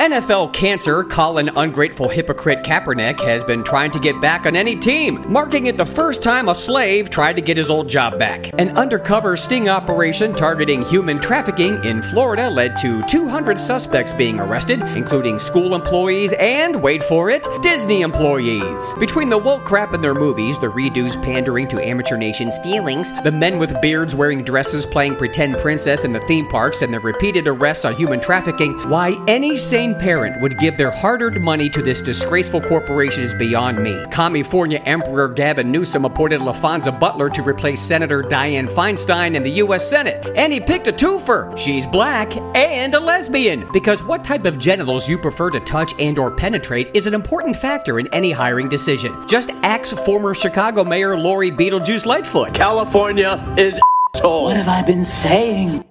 NFL cancer Colin ungrateful hypocrite Kaepernick has been trying to get back on any team, marking it the first time a slave tried to get his old job back. An undercover sting operation targeting human trafficking in Florida led to 200 suspects being arrested, including school employees and, wait for it, Disney employees. Between the woke crap in their movies, the redos pandering to amateur nations' feelings, the men with beards wearing dresses playing pretend princess in the theme parks, and the repeated arrests on human trafficking, why any sane parent would give their hard earned money to this disgraceful corporation is beyond me. California Emperor Gavin Newsom appointed Laphonza Butler to replace Senator Dianne Feinstein in the U.S. Senate. And he picked a twofer. She's black and a lesbian. Because what type of genitals you prefer to touch and or penetrate is an important factor in any hiring decision. Just ask former Chicago Mayor Lori Beetlejuice Lightfoot. California is What have I been saying?